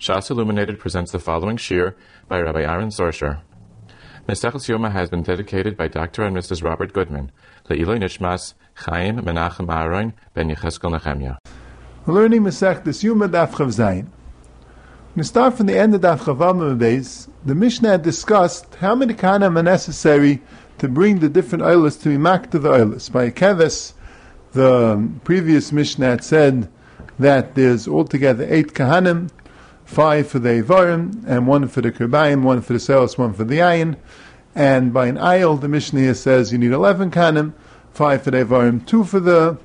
Shas Illuminated presents the following shir by Rabbi Aaron Sorscher. Mesechus Yoma has been dedicated by Dr. and Mrs. Robert Goodman, Le'iloi Nishmas Chaim Menachem Aaron Ben Yecheskel Nehemiah. Learning Mesechus Yoma Daf Chav Zayin. We start from the end of Daf Chav base. The Mishnah discussed how many kahanim are necessary to bring the different oilers to be mak to the oilers. By Keves, the previous Mishnah said that there's altogether eight kahanim, five for the Ivarim, and one for the Kirbayim, one for the Selos, one for the Ayin. And by an Ayil, the Mishnah says you need 11 Kanim, five for the Ivarim, two for the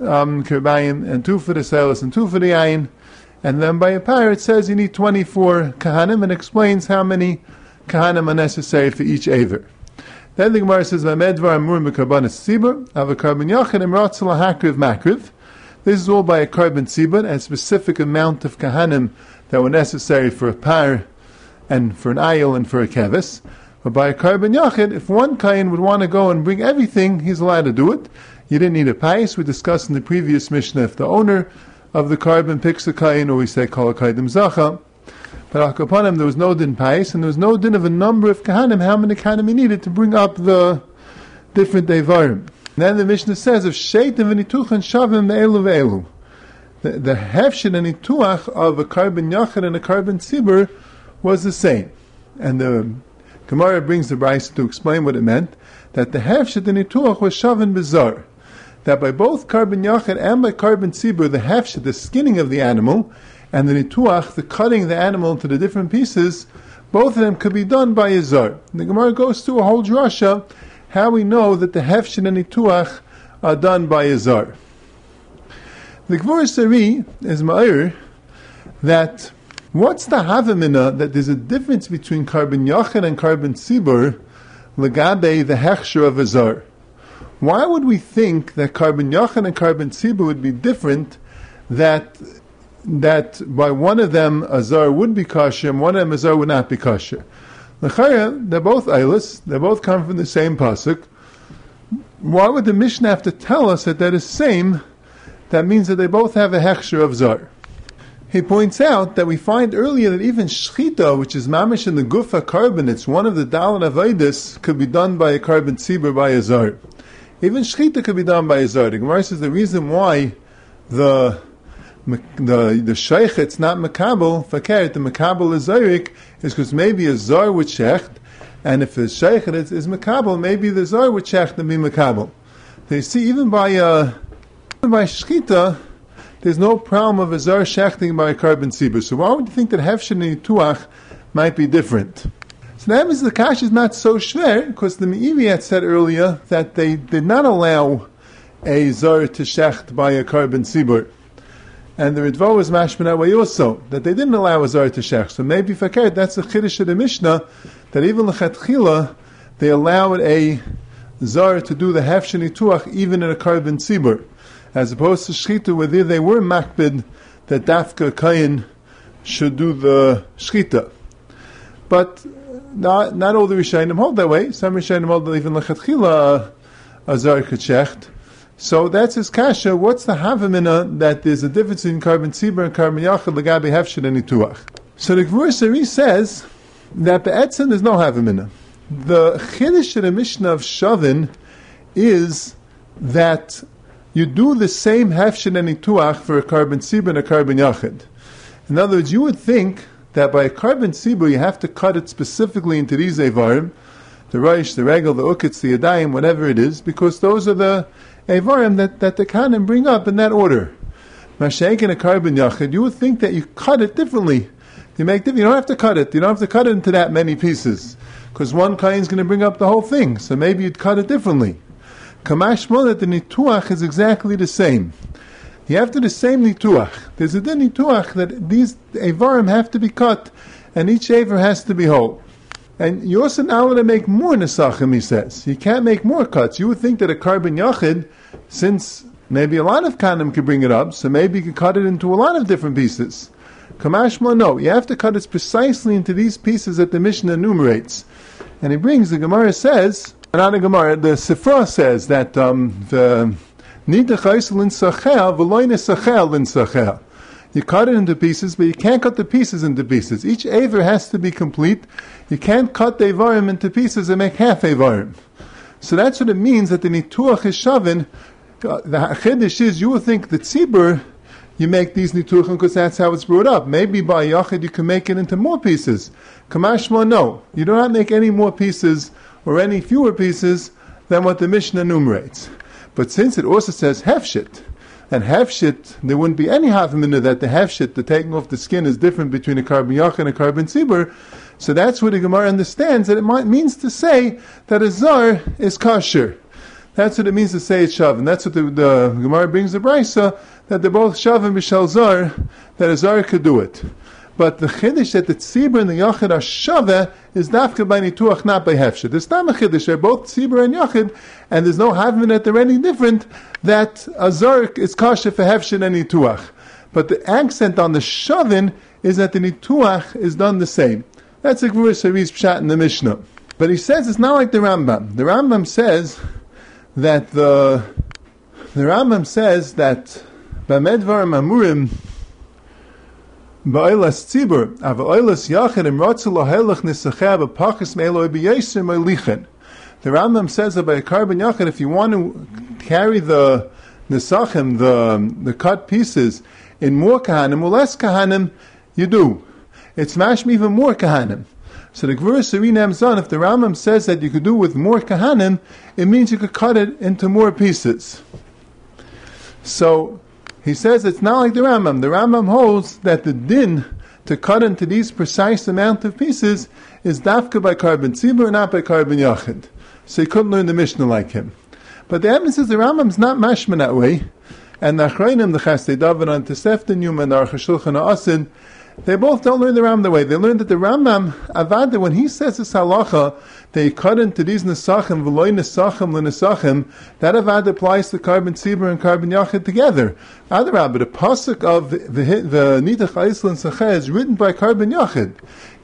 um, and two for the Selos, and two for the Ayin. And then by a pair, it says you need 24 Kahanim, and explains how many Kahanim are necessary for each Aver. Then the Gemara says, "V'medvar amur mekarbanis tzibur, avakarbon yachid emratzal hakriv makriv." This is all by a carbon tzibur, a specific amount of kahanim that were necessary for a par and for an ayil and for a kevis. But by a carbon yachid, if one kain would want to go and bring everything, he's allowed to do it. You didn't need a pais. We discussed in the previous Mishnah if the owner of the carbon picks a kain, or we say kol kaidim zacha. But him there was no din pais, and there was no din of a number of kahanim, how many kahanim he needed to bring up the different devarim. Then the Mishnah says, "If sheitim v'nituchan shavim ve'elu ve'elu." The, the hefshin and ituach of a carbon yachid and a carbon tzibur was the same. And the Gemara brings the brisa to explain what it meant, that the hefshin and ituach was shavin bizarre. That by both carbon yachid and by carbon tzibur, the hefshin, the skinning of the animal, and the nituach, the cutting the animal into the different pieces, both of them could be done by a zar. The Gemara goes through a whole drasha how we know that the hefshin and ituach are done by a zar. The Gvur Sari is ma'ir that what's the havamina that there's a difference between carbon yachid and carbon tzibur legabe the hechsher of a zar. Why would we think that carbon yachid and carbon tzibur would be different? That that by one of them a zar would be kosher and one of them a zar would not be kosher. L'chaya, they're both Eilis, they both come from the same pasuk. Why would the Mishnah have to tell us that they're the same? That means that they both have a hechsher of zar. He points out that we find earlier that even shchita, which is mamish in the gufa carbon, it's one of the dalan avodas, could be done by a carbon tzibur by a zar. Even shchita could be done by a zar. The Gemara says the reason why the the the sheikh it's not makabel fakir the makabel is zayrik is because maybe a zar would shecht and if the sheikh is, is makabel maybe the zar would shecht and be makabel. They see even by uh, even by shkita there's no problem of a zar shechting by a carbon tzibur. So why would you think that hefshin and tuach might be different? So that means the kash is not so shver because the Meiri had said earlier that they did not allow a zar to shecht by a carbon tzibur. And the Ritva was mashman that way also, that they didn't allow a Zar to Shech. So maybe Fakir, that's the Chiddush of the Mishnah, that even Lechatchila, they allowed a Zar to do the Hefsheni Tuach even in a carbon Tzibur. As opposed to Shchita, where they were makbid that Dafka Kayin should do the Shchita. But not, not all the Rishayim hold that way. Some Rishayim hold that even Lechatchila a Zar could Shecht. So that's his kasha. What's the havamina that there's a difference in carbon tzibur and carbon yachid legabe hefshin and ituach? So the Gvur says that the etzim there's no havamina. The chiddush in the Mishnah of Shavin is that you do the same hefshin and ituach for a carbon tzibur and a carbon yachid. In other words, you would think that by a carbon tzibur you have to cut it specifically into these evarim, the reish, the regel, the ukitz, the yadayim, whatever it is, because those are the Evarim that, that the Kahanim bring up in that order. Mashayk and a carbon yachid, you would think that you cut it differently. You make you don't have to cut it. You don't have to cut it into that many pieces. Because one kain is going to bring up the whole thing. So maybe you'd cut it differently. Kamashmo that the nituach is exactly the same. You have to the same nituach. There's a din nituach that these avarim have to be cut, and each avar has to be whole. And you're also now going to make more nesachim, he says. You can't make more cuts. You would think that a carbon yachid, since maybe a lot of kanim could bring it up, so maybe you could cut it into a lot of different pieces. Kamashma, no. You have to cut it precisely into these pieces that the Mishnah enumerates. And he brings, the Gemara says, not a Gemara, the Sifra says that um, the You cut it into pieces, but you can't cut the pieces into pieces. Each aver has to be complete. You can't cut the avarim into pieces and make half avarim. So that's what it means that the nituach is shavin. Uh, the chiddush is you will think that tzibur you make these nituchim because that's how it's brought up. Maybe by yachid you can make it into more pieces. Kamashma, no. You do not make any more pieces or any fewer pieces than what the Mishnah enumerates. But since it also says hefshit, and hefshit, there wouldn't be any hafamina that the hefshit, the taking off the skin, is different between a carbon yach and a carbon tzibur. So that's what the Gemara understands that it might, means to say that a zar is kosher. That's what it means to say it's shav, and that's what the, the Gemara brings the brisa that they're both shav and bishal zar, that a zar could do it. But the chiddush that the tzibur and the yachid are shave is dafka by nituach, not by hefshit. There's not a chiddush. They're both tzibur and yachid, and there's no having that they're any different. That a zark is kasha for hefshit and nituach. But the accent on the shavin is that the nituach is done the same. That's a Gvur Sari's pshat in the Mishnah. But he says it's not like the Rambam. The Rambam says that the the Rambam says that Bamedvar Mamurim Ba'ilas tzibur, av oilas yachid lohelach nisacheh b'pachas me'eloi b'yesir me'lichin. The Rambam says that by a carbon yachid, if you want to carry the nisachim, the, the cut pieces, in more kahanim or less kahanim, you do. It's mashmi even more kahanim. So the Gvura Sarinam Zan, if the Rambam says that you could do with more kahanim, it means you could cut it into more pieces. So he says it's not like the Rambam. The Rambam holds that the din to cut into these precise amount of pieces is dafka by carbon tzibur, not by carbon yachid. So he couldn't learn the Mishnah like him. But the evidence is the Rambam's not mashman that way. And the Achrayim, the Chasdei David, and Tosefta and the Aruch HaShulchan Asin, they both don't learn the Rambam the way. They learn that the Rambam, Avada, when he says this halacha, they cut into these nesachim, v'loy nesachim l'nesachim, that avad applies to carbon tzibur and carbon yachid together. Adarabah, the pasuk of the, the Nidach Aislan Sacheh is written by carbon yachid.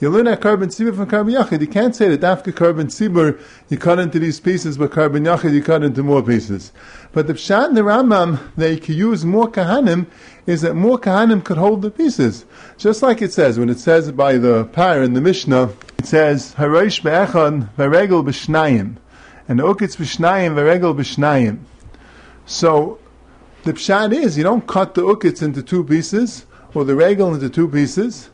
You learn that carbon tzibur from carbon yachid. You can't say that after carbon tzibur, you cut into these pieces, but carbon yachid, you cut into more pieces. But the pshat in the Rambam, you can use more kahanim, is that more kahanim could hold the pieces. Just like it says, when it says by the par in the Mishnah, it says, Harosh be'echon v'regel b'shnayim, and ukitz b'shnayim v'regel b'shnayim. So, the pshat is, you don't cut the ukitz into two pieces, or the regel into two pieces.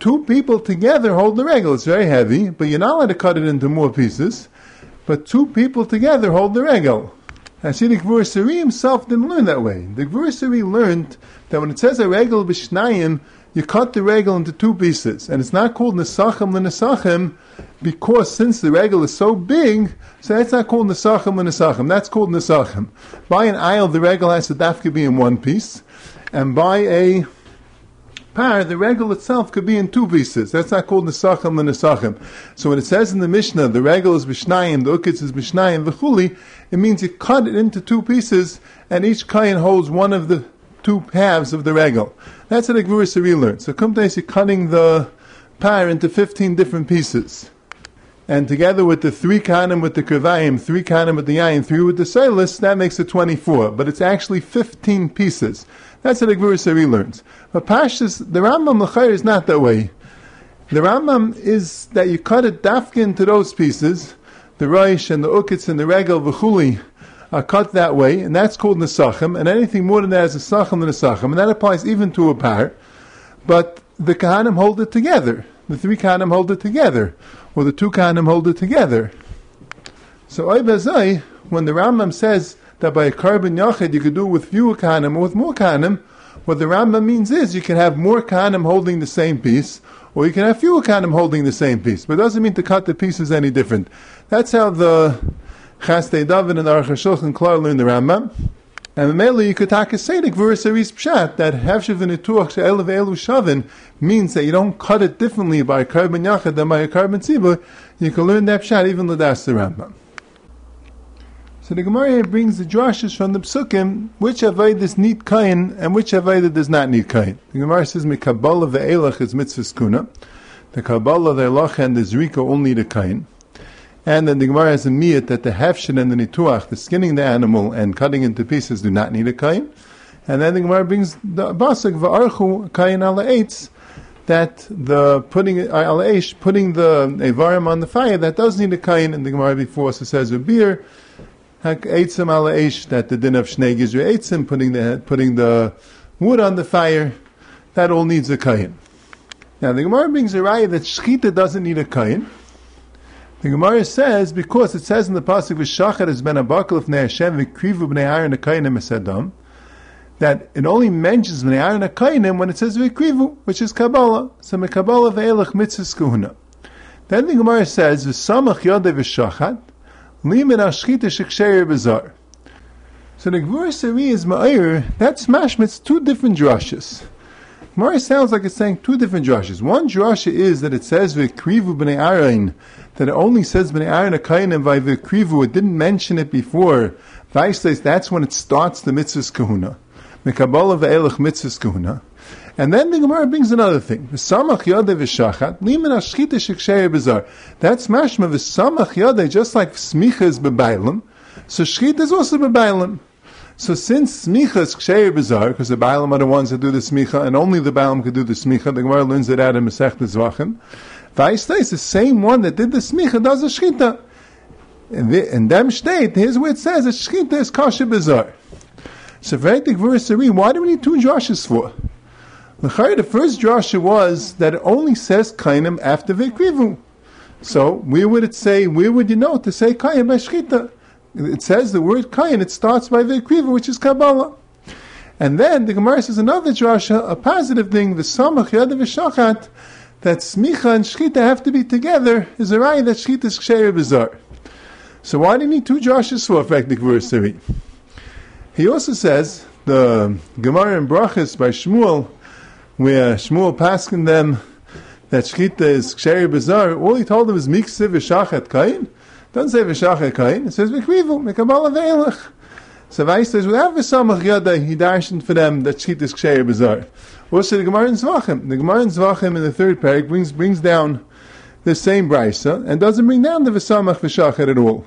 Two people together hold the regel. It's very heavy, but you're not allowed to cut it into more pieces. But two people together hold the regel. And see, the Gvur Sari himself didn't learn that way. The Gvur Sari learned that when it says a regel b'shnayim, you cut the regal into two pieces, and it's not called nesachim lenesachim because since the regal is so big, so that's not called nesachim lenesachim. That's called nesachim. By an aisle, the regal has to dafka be in one piece, and by a par, the regal itself could be in two pieces. That's not called nesachim lenesachim. So when it says in the Mishnah, the regal is bishnayim, the ukitz is bishnayim, v'chuli, it means you cut it into two pieces, and each kain holds one of the two halves of the regal. That's what the Gvura Sari learned. So Kumtais, you're cutting the par into 15 different pieces. And together with the three kanim with the kavayim, three kanim with the yayin, three with the silas, that makes it 24. But it's actually 15 pieces. That's what the Gvura Sari learns. But Pashas, the Rambam Lachayr is not that way. The Rambam is that you cut it dafkin to those pieces, the Reish and the Ukitz and the Regal, V'chuli, are cut that way, and that's called Nesachim, and anything more than that is Nesachim and Nesachim, and that applies even to a par. But the Kahanim hold it together. The three Kahanim hold it together, or the two Kahanim hold it together. So Oibazai, when the Rambam says that by a carbon yachid you could do it with fewer Kahanim or with more Kahanim, what the Rambam means is you can have more Kahanim holding the same piece, or you can have fewer Kahanim holding the same piece. But it doesn't mean to cut the pieces any different. That's how the Chasdei David and Aruch HaShulchan Klar learn the Rambam. And mainly you could take a the Gvura Pshat that Hevshiv and Ituach She'elav Elu Shavin means that you don't cut it differently by a carbon yachid than by a carbon tzibur. You can learn that Pshat even Ladas the Rambam. So the Gemara brings the drashes from the Psukim, which avoid this neat kain and which avoid does not need kain. The Gemara says, Mikabbalah ve'elach is mitzvah skuna. The Kabbalah, the Elach, and the Zrika need a kain. And then the Gemara has a miyat that the hefshin and the nituach, the skinning the animal and cutting into pieces, do not need a kain. And then the Gemara brings the Basik, Va'archu kain ala Eitz, that the putting al eish, putting the avarim on the fire, that does need a kain. And the Gemara before says a beer, eitzim al eish, that the din of shnei you eitzim, putting the putting the wood on the fire, that all needs a kain. Now the Gemara brings a raya that shchita doesn't need a kain. The Gemara says because it says in the pasuk v'shachar has been a buckle of Hashem v'krivu b'nei Aaron a kain esadam that it only mentions Bnei Aaron Akainim when it says Vikrivu, which is Kabbalah. So Kabbalah ve'elach mitzvah skuhuna. Then the Gemara says, V'samach yodei v'shachat, limin ashchita sheksher bezar. So the Gemara Sari is Ma'ir, that's mashmitz two different drushes. Gemara sounds like it's saying two different drushes. One drusha is that it says Vikrivu b'nei Aaron, that it only says Bnei Aaron Akainim by Vikrivu, it didn't mention it before. Vaisles, that's when it starts the mitzvah's kahuna. Mekabala ve'elach mitzvahs kahuna. And then the Gemara brings another thing. That's mashma v'samach yodeh, just like smicha is bebailim, so shchita is also bebailim. So since smicha is ksheya bezar, because the bailim are the ones that do the smicha, and only the bailim could do the smicha, the Gemara learns it out in Masech Zvachim. Vaista is the same one that did the smicha, does the shchita. In, the, in them state, here's where it says that shchita is kasha bezar. So Vedic verse why do we need two drushes for? The first drasha was that it only says kainim after vekrivu. So where would it say? Where would you know to say kainim by It says the word kain. It starts by vekrivu, which is kabbalah. And then the Gemara says another drasha, a positive thing, the samach yadav v'shachat, that smicha and shchita have to be together, is a right that shchita is ksheir bizarre. So why do you need two drashas for effective verse three? He also says the Gemara in Brachas by Shmuel, where Shmuel paskin them that Shchita is Ksheri Bazar, all he told them is Mikse v'shachet kain. Doesn't say v'shachet kain, it says v'krivu, mekabala ve'elach. So Weiss says, without v'samach yada, he darshened for them that Shchita is Ksheri Bazar. Also the Gemara in Zvachim. The Gemara in Zvachim in the third parak brings, brings down the same brisa and doesn't bring down the v'samach v'shachet at all.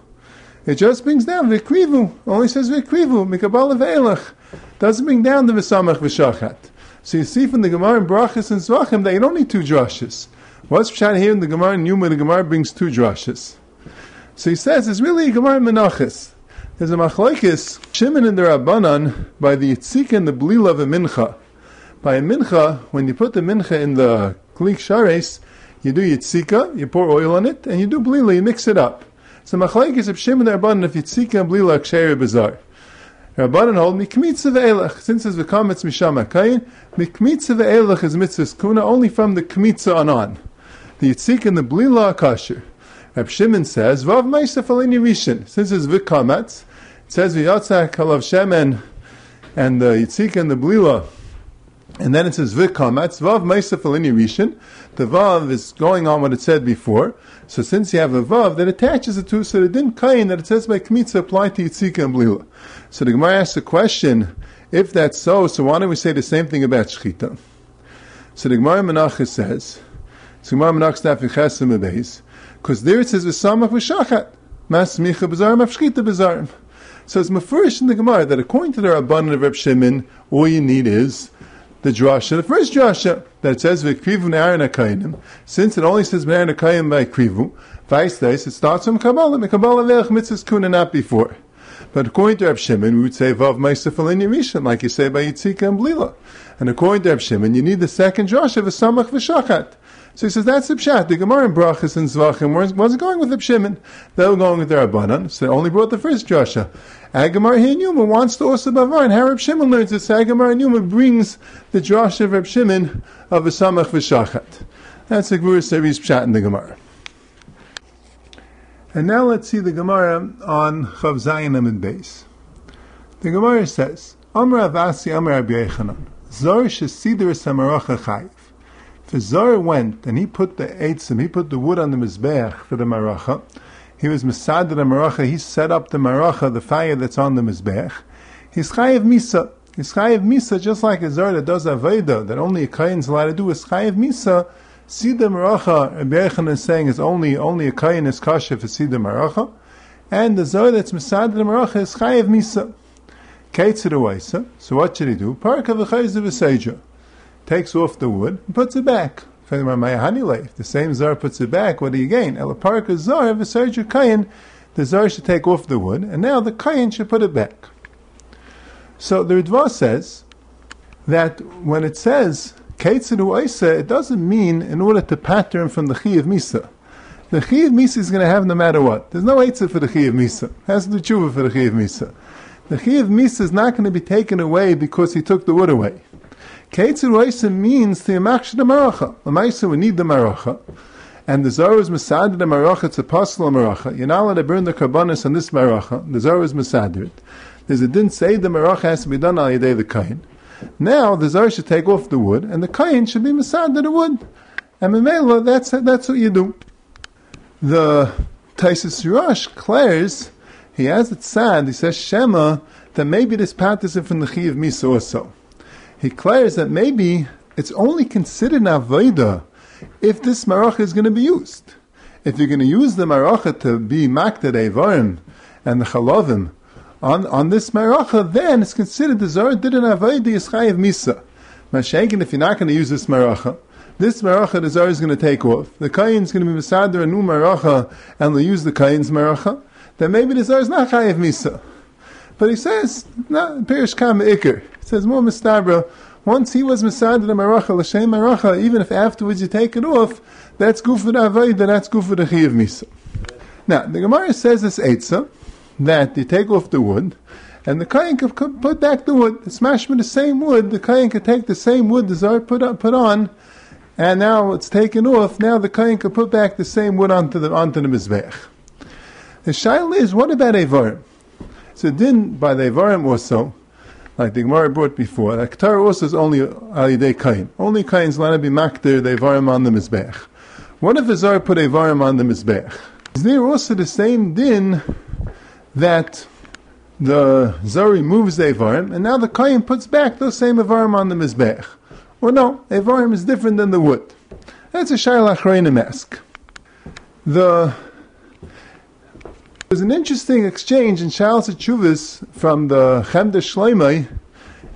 It just brings down vikrivu. Only says vikrivu mikabala ve'elach. Doesn't bring down the v'samach v'shachat. So you see from the Gemara in Brachas and Zvachim that you don't need two drushes. What's pshat here in the Gemara in Yuma? The Gemara brings two drushes. So he says it's really Gemara Menachis. There's a machlokes Shimon and the Rabbanan by the Yitzika and the Blila of a mincha. By a mincha, when you put the mincha in the klik shares, you do Yitzika, you pour oil on it, and you do Blila, you mix it up. So machlekes of Shimon and Rabbanan if Yitzika and Blila Ksher Bazar. Rabbanan hold mikmitza ve'elach. Since it's v'kametz misham hakayin, mikmitza ve'elach is mitzvah kuna only from the kmitza on on. The Yitzika and the Blila kasher. Rab Shimon says, Vav Maisa Falini Rishon. Since it's v'kametz, it says v'yatzak halav shemen and the Yitzika and the Blila and then it says v'kamatz vav ma'isa falini rishon. The vav is going on what it said before. So since you have a vav that attaches the two, so the din kain that it says by kmitza apply to yitzika and blila. So the Gemara asks the question: If that's so, so why don't we say the same thing about shchita? So the Gemara Menachah says, so Gemara Menachah staff in because there it says v'samach v'shachat mas micha b'zarim afshchita b'zarim. So it's mafurish in the Gemara that according to the Rabbanan of Reb Shimon, all you need is the drasha, the first drasha that says v'krivu ne'arin since it only says ne'arin akayim by krivu, vice it starts from Kabbalah, The Kabbalah ve'ech mitzvahs kuna, not before. But according to Reb Shimon, we would say vav ma'isef rishon, like you say by Yitzika and Blila. And according to Reb Shimon, you need the second drasha v'samach v'shachat. So he says that's the pshat. The Gemara in Brachas and Zvachim wasn't going with the Shimon. They were going with their Rabbanan, so they only brought the first drasha. Agamar here wants to also bavar, and how Reb Shimon learns. So Agamar Yuma brings the drasha of Reb Shimon of a samach v'shachat. That's the Gemara Series pshat in the Gemara. And now let's see the Gemara on Chav Zayin Amid Beis. The Gemara says, Amr Avasi Amr Rabbi Yechanan, Zor Shesidir Samaracha Chayiv. The Zor went and he put the eitzim, he put the wood on the mizbeach for the maracha. He was misad the maracha. He set up the maracha, the fire that's on the mizbeach. He's chayiv misa. He's chayiv misa just like a Zor that does aveda that only a kain is allowed to do. Is chayiv misa. The maracha. Rabbi is saying is only only a kain is kasha for the maracha, and the Zor that's misad the maracha is chayiv misa. Ketzir So what should he do? Parka v'chayzer Takes off the wood and puts it back. If the same zar puts it back, what do you gain? El parka zar v'seja kayin. The zar should take off the wood, and now the kayin should put it back. So the Ritva says that when it says Ketzir Isa, it doesn't mean in order to pattern from the Chi of Misa. The Chi of Misa is going to have no matter what. There's no Eitzah for the Chi of Misa. Has to be tshuva for the Chi of Misa. The Chi of Misa is not going to be taken away because he took the wood away. Ketzir means the Maracha. The Maisa, we need the Maracha. And the Zohar is Masad the Maracha, it's a possible Maracha. You're not allowed to burn the Karbanis on this Maracha. The Zohar is Masad it. There's a din say the Maracha has to be done al Yadei the Kain. Now the Zar should take off the wood, and the Kain should be Masad the wood. And Mamela, that's, that's what you do. The Taisus Rush declares, he has it sad, he says Shema, that maybe this path is from the Chi of Misa also. He declares that maybe it's only considered an Avodah if this Maracha is going to be used. If you're going to use the Maracha to be Makdad Evarim and the Chalovim, on, on this maracha, then it's considered the Zohar did an avoid the Yischayev Misa. Mashenkin, if you're not going to use this maracha, this maracha the Zohar is going to take off. The Kayin is going to be Masadr a new maracha, and they'll use the kain's maracha. Then maybe the Zohar is not Chayev Misa. But he says, not Perish Kam Iker. Says more Mistabra. Once he was Masadr the maracha, L'Shem maracha, even if afterwards you take it off, that's the Avoid, that's the Chayev Misa. Now, the Gemara says this Eitzah, that you take off the wood, and the kain could put back the wood. Smash with the same wood, the kain could take the same wood the zar put up, put on, and now it's taken off. Now the kain could put back the same wood onto the onto the mizbech. The shaila is what about avarim? So din by the avarim also, like the Gemara brought before, the Aktar also is only alidei kain. Only kain's allowed to be makdir the avarim on the mizbech. What if a zar put avarim on the mizbech? Is there also the same din? that the Zari moves the Evarim, and now the Kain puts back those same Evarim on the Mizbech. Well, no, Evarim is different than the wood. That's a Shailach Reinim. The there's an interesting exchange in Shalos Chuvas from the Chemda Shleimai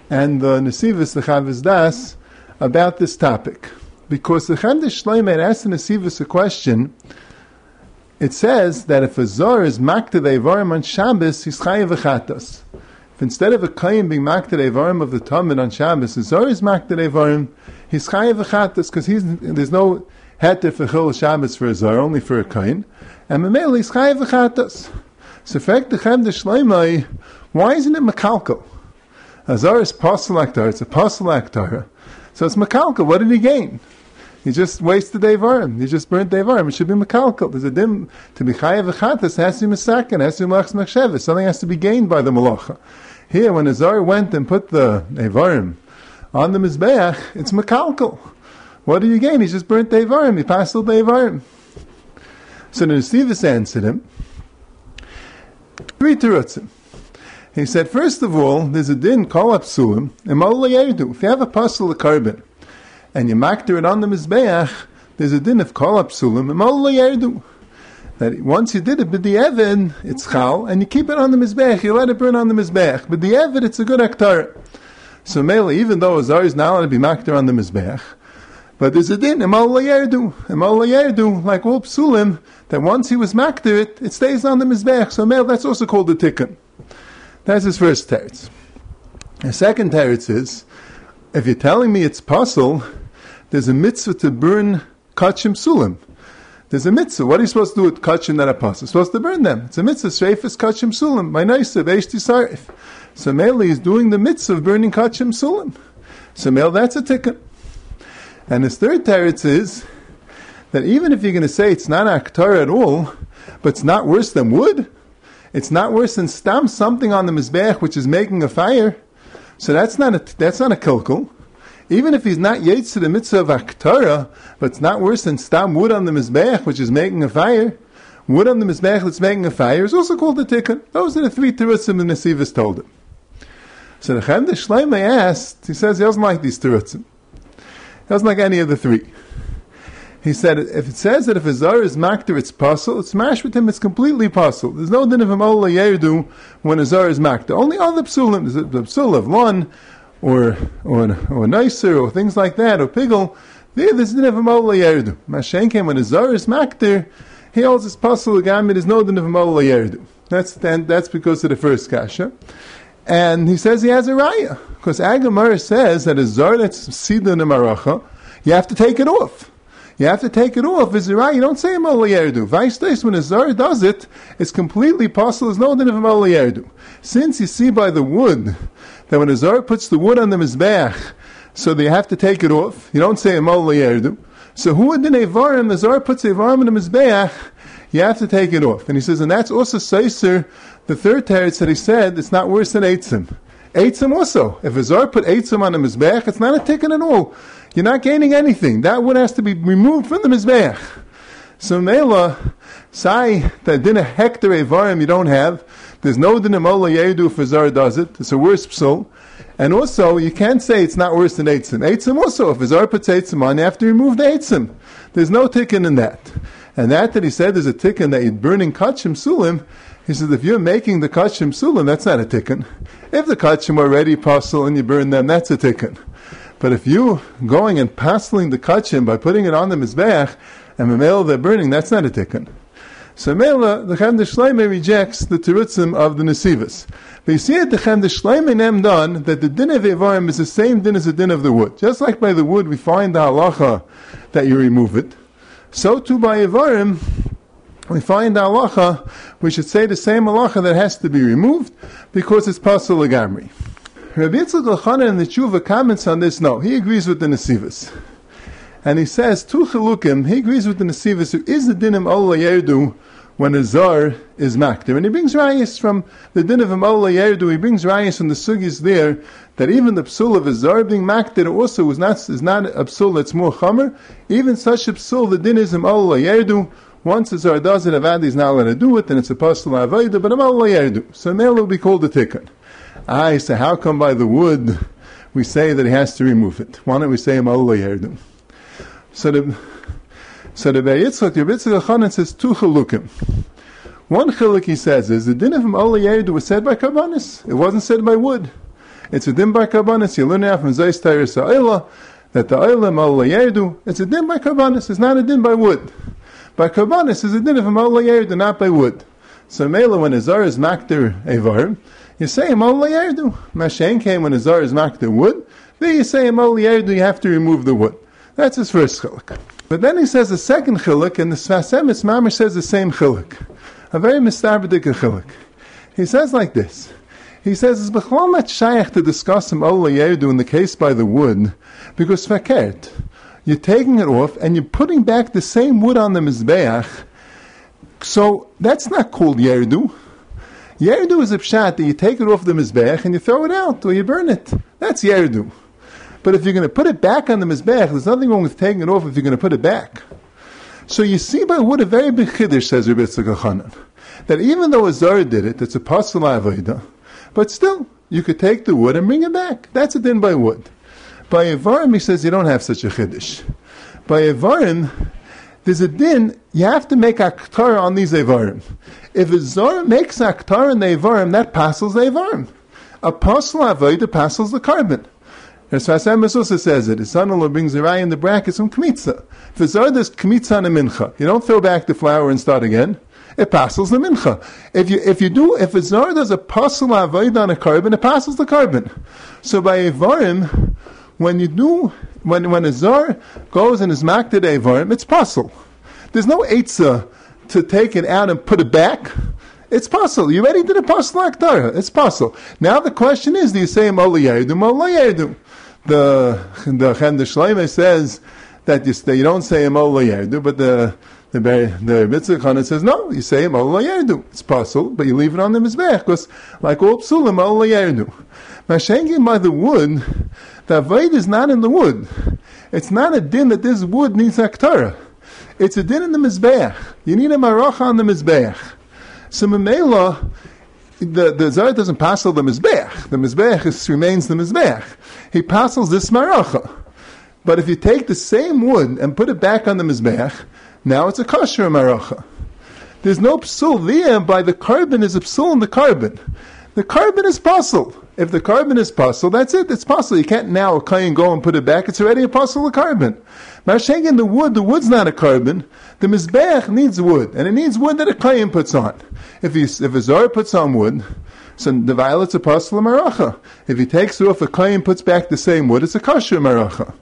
and the Nesivus, the Chavis Das, about this topic. Because the Chemda Shleimai asked the Nesivus a question it says that if a zor is makta evarim on Shabbos, he's chayiv v'chatos. If instead of a kain being makta evarim of the Talmud on Shabbos, a zor is makta evarim, he's chayiv v'chatos because there's no heter for chil Shabbos for a zor, uh, only for a kain, and memel he's chayiv v'chatos. So, fact the chem de shleimai, why isn't it makalko? A zor is posel aktar, it's a posel aktar. So it's makalko. What did he gain? You just wasted Devarim. You just burnt Devarim. It should be Mekalkal. There's a dim to be Chayav Echatas has to be Mesakin, has to be Malachs Machshevis. Something has to be gained by the Malacha. Here, when Azar went and put the Devarim on the Mizbeach, it's Mekalkal. What do you gain? He just burnt Devarim. He passed the. So the Nesivus answered him. Three terutzim. He said, first of all, there's a din, call up sulim, and If you have a puzzle of carbon, and you makter it on the Mizbeach, there's a din of kol psulim and That once you did it, but the Evan, it's chal, and you keep it on the Mizbeach, you let it burn on the Mizbeach. But the Evan, it's a good aktar. So Mele, even though Azar is not allowed to be makter on the Mizbeach, but there's a din, emal layerdu, like all psulim, that once he was makter it, it stays on the Mizbech. So Mele, that's also called the tikkun. That's his first teretz. The second teretz is, if you're telling me it's possible, there's a mitzvah to burn kachim sulim. There's a mitzvah. What are you supposed to do with kachim that are? You're supposed to burn them. It's a mitzvah. Shreifis kachim sulim. My naisa beishti sarif. So Mele is doing the mitzvah of burning kachim sulim. So Mele, that's a tikkun. And his third teretz is that even if you're going to say it's not aktar at all, but it's not worse than wood, it's not worse than stam something on the mizbech which is making a fire. So that's not a that's not a kilkul. Even if he's not yates to the mitzvah of Aktara, but it's not worse than stam wood on the Mizbech, which is making a fire, wood on the Mizbech that's making a fire is also called a tikkun. Those are the three terutzim the Nesivas told him. So the Chem de asked, he says he doesn't like these terutzim. Doesn't like any of the three. He said, if it says that if a zar is makter, it's puzzle, it's mashed with him, it's completely puzzle. There's no din of him ola yerdu when a zar is makter. Only other psulim, the psul of one, or, or, or nicer, or things like that, or piggle, there, there's din of him ola yerdu. Mashenkem, when a zar is makter, he holds his puzzle again, there's no din of him ola yerdu. That's, that's because of the first kasha. And he says he has a raya. Because Agamar says that a zar that's sidon maracha, you have to take it off. You have to take it off. Is right? You don't say Yerdu. Vice versa, when a Zar does it, it's completely possible. There's no din of Yerdu. Since you see by the wood that when a Zar puts the wood on the Mizbeach, so they have to take it off. You don't say Yerdu. So who in Evarim, the Zar puts Evarim in the Mizbeach, you have to take it off. And he says, and that's also Seiser, the third teretz that he said, it's not worse than Eitzim. Eitzim also. If a Zar put Eitzim on the Mizbeach, it's not a ticket at all. You're not gaining anything. That wood has to be removed from the Mizbeach. So Mela, say that din a hectare avarim you don't have. There's no din mola yedu if a zar does it. It's a worse psul. And also, you can't say it's not worse than Eitzim. Eitzim also, if a zar puts Eitzim on, you have to remove the Eitzim. There's no tikkun in that. And that that he said there's a tikkun that you're burning kachim sulim, he says if you're making the kachim sulim, that's not a tikkun. If the kachim are already puzzle and you burn them, that's a tikkun. But if you going and passing the kachim by putting it on the mizbeach and the mail they're burning, that's not a tikkun. So Mela, the Chem Shleime rejects the terutzim of the Nesivas. They see at the Chem Shleime nem done that the din of Evarim is the same din as the din of the wood. Just like by the wood we find the halacha that you remove it, so too by Evarim we find halacha, we should say the same halacha that has to be removed because it's pasul agamri. Rabbi Yitzchak in the Tshuva comments on this. No, he agrees with the Nesivas. And he says, Tu chilukim, he agrees with the Nesivas, who is the dinim Allah Yerdu when a zar is makter. And he brings rayas from the din of Allah Yerdu, he brings rayas from the sugis there, that even the psul of a zar being makter also is not, is not a psul that's more chamer. Even such a psul, the din is Allah Yerdu, once a zar does it, Avadi is not allowed to do it, then it's a pasul Avayda, but Am Allah Yerdu. So Mel will be called a tikkun. Ah, I say, how come by the wood we say that he has to remove it? Why don't we say Ma'ula Yerdim? So the so the Be'yitzchak, the Yitzchak Chanan says two chalukim. One chiluk he says is the din of Yerdim was said by Karbanis. It wasn't said by wood. It's a din by Karbanis. You learn out from Zayis Tyrus that the Ayla Yerdu, it's a din by Karbanis. It's not a din by wood. By Karbanis is a din of Yerdu, not by wood. So Mela, when a Zar is Makter Evar, you say Imol Yerdu. Mashen came when a Zar is the wood. then you say Imol Yerdu, you have to remove the wood. That's his first chiluk. But then he says the second chiluk, and the Sfas Emes Mamish says the same chiluk. A very mistaberdik chiluk. He says like this. He says, it's not shaykh to discuss him Ola Yerdu in the case by the wood, because fakert. You're taking it off and you're putting back the same wood on the Mizbeach. So that's not called Yerdu. Yerdu is a pshat that you take it off the mizbech and you throw it out or you burn it. That's Yerdu. But if you're going to put it back on the mizbech, there's nothing wrong with taking it off if you're going to put it back. So you see by what a very big chiddush says Rabbi Tzakachanan, that even though a did it, it's a pasul avodah, but still you could take the wood and bring it back. That's a din by wood. By Evarim, he says you don't have such a chiddush. By Evarim, there's a din, you have to make aktar on these Evarim. If a Zor makes aktar in the Evarim, that passes the Evarim. A pasal avodah passes the carbon. As Fasem also says it, his son-in-law brings a rai in the brackets from Kmitza. If a Zor does Kmitza on a mincha, you don't throw back the flour and start again. It passes the mincha. If you if you do if a zar does a pasal avoid on a carbon, it passes the carbon. So by evarim, when you do when when a zar goes and is makted evarim, it's pasul. There's no eitzah to take it out and put it back? It's possible. You already did a possible aktara. It's possible. Now the question is, do you say Molayerdum Molayerdum? The the Chem Shleime says that you, you don't say Molayerdum, but the the the Mitzvah says no. You say Molayerdum. It's possible, but you leave it on the mizbech because like all psulim Molayerdum. Mashengim by the wood, the avoid is not in the wood. It's not a din that this wood needs aktara. It's a din in the Mizbeach. You need a maracha on the Mizbeach. So Memela, the, the Zayat doesn't passel the Mizbeach. The Mizbeach is, remains the Mizbeach. He passels this maracha. But if you take the same wood and put it back on the Mizbeach, now it's a kosher maracha. There's no psul there by the carbon is a psul in the carbon. The carbon is possible. If the carbon is possible, that's it. It's possible. You can't now a and go and put it back. It's already a of carbon. Mashaygan, the wood, the wood's not a carbon. The mizbeach needs wood, and it needs wood that a kayin puts on. If he, if a zor puts on wood, so the violet's a of maracha. If he takes off a kayin puts back the same wood, it's a kosher maracha.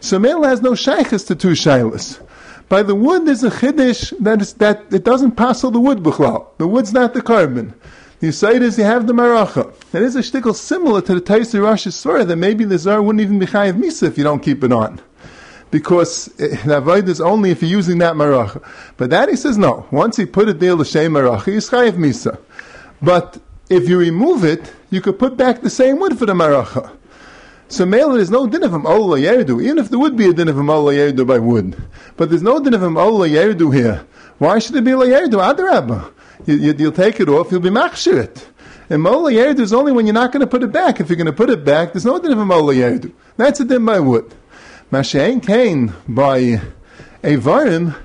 So male has no shaykhs to two shilas. By the wood, there's a chiddush that, is, that it doesn't passel the wood b'chlal. The wood's not the carbon. The side is you have the maracha. It is a shtickle similar to the Taisi Rosh Svara that maybe the zar wouldn't even be chayiv misa if you don't keep it on. Because eh, the avoid is only if you're using that maracha. But that he says no. Once he put it there l'shem maracha, he's chayiv misa. But if you remove it, you could put back the same wood for the maracha. So male, there's no din of him oh, Allah Yerdu, even if there would be a din of him oh, Allah Yerdu by wood. But there's no din of him oh, Allah Yerdu here. Why should it be Allah Yerdu? Adarabba. You, will take it off, you'll be machshir it. And Mola Yerdu is only when you're not going to put it back. If you're going to put it back, there's no din of a Mola Yerdu. That's a din by wood. Mashain Kain by Avarim.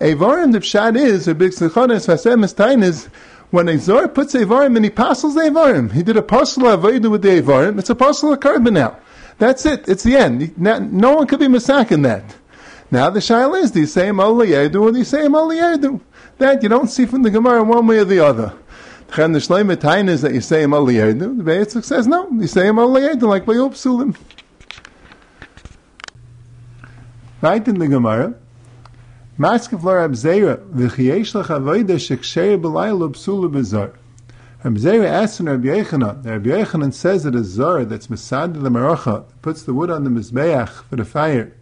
Avarim, the pshat is, a big sechonis, vasem is when a Zor puts Avarim and he passes the Avarim. He did a parcel of Avaidu with the Avarim. It's a parcel of carbon now. That's it. It's the end. No one could be masakin that. Now the shaila is, do you say Mola Yerdu or do you say Yerdu? That you don't see from the Gemara one way or the other. The chen the Shleim is that you say him al The Beitzuk says no, you say him al like by Upsulim. Right in the Gemara, Maskav Lar Abzeira, v'chiesh lach avoida sheksher b'layla psula b'zar. Abzeira asks in Rabbi Yechanan, Rabbi Yechanan says that a zar that's masad the maracha, puts the wood on the mizbeach for the fire,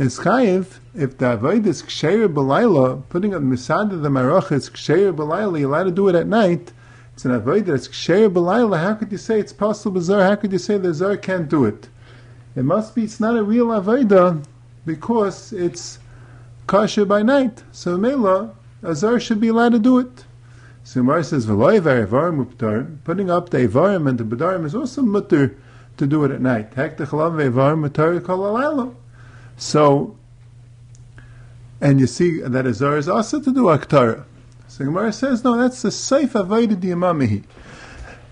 is chayiv if the avoid is ksheir b'layla, putting up misad of the marach is ksheir b'layla, you're allowed to do it at night. It's an avoid that's ksheir b'layla. How could you say it's possible zar? How could you say the zar can't do it? It must be. It's not a real avodah because it's kosher by night. So mela a zar should be allowed to do it. So Mar says v'loy v'ayvarim Putting up the avarim and the bedarim is also mutter to do it at night. Hek the chalav v'ayvarim mutar kol so, and you see that Azar is also to do Aktara. So Gemara says, no, that's the Seif Avaida Diyamamihi.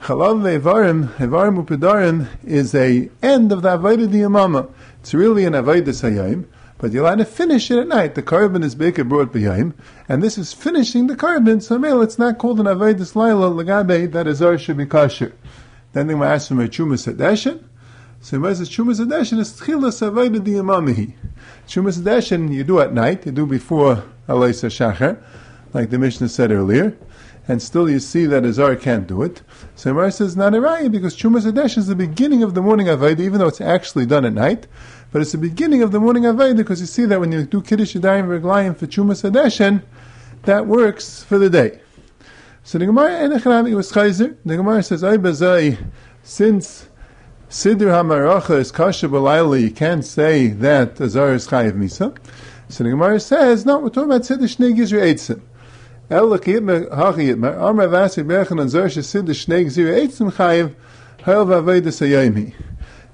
Chalav Evarim, Evarim Upedarim is a end of the Avaida Diyamama. It's really an Avaida Sayayim, but you're allowed to finish it at night. The carbon is Baker brought B'yayim, and this is finishing the carbon, so male, it's not called an Avaida Slaila Lagabe, that Azar should be kosher. Then they ask from a Chumas Hadeshin, so he says Shumas Adeshin is Tchilas Avayda Diyamamihi. Shumas Adeshin you do at night, you do before Alaysa Shachar, like the Mishnah said earlier, and still you see that Azar can't do it. So Mar says not a because Chumas Adesh is the beginning of the morning Avayda, even though it's actually done at night. But it's the beginning of the morning Avayda because you see that when you do Kiddush Yadayim Reglayim for Chumas Adeshin, that works for the day. So the Gemara, it was Chayzer. The Gemara says, Ay since Siddur HaMaracha is kasha b'layla, you can't say that Azar is chayiv misa. So the Gemara says, no, we're talking about Siddur Shnei Gizri Eitzim. El l'kiyit hachiyit, Amar Vasi Bechan and Zar Siddur Shnei Gizri Eitzim chayiv, v'avayda sayayimi.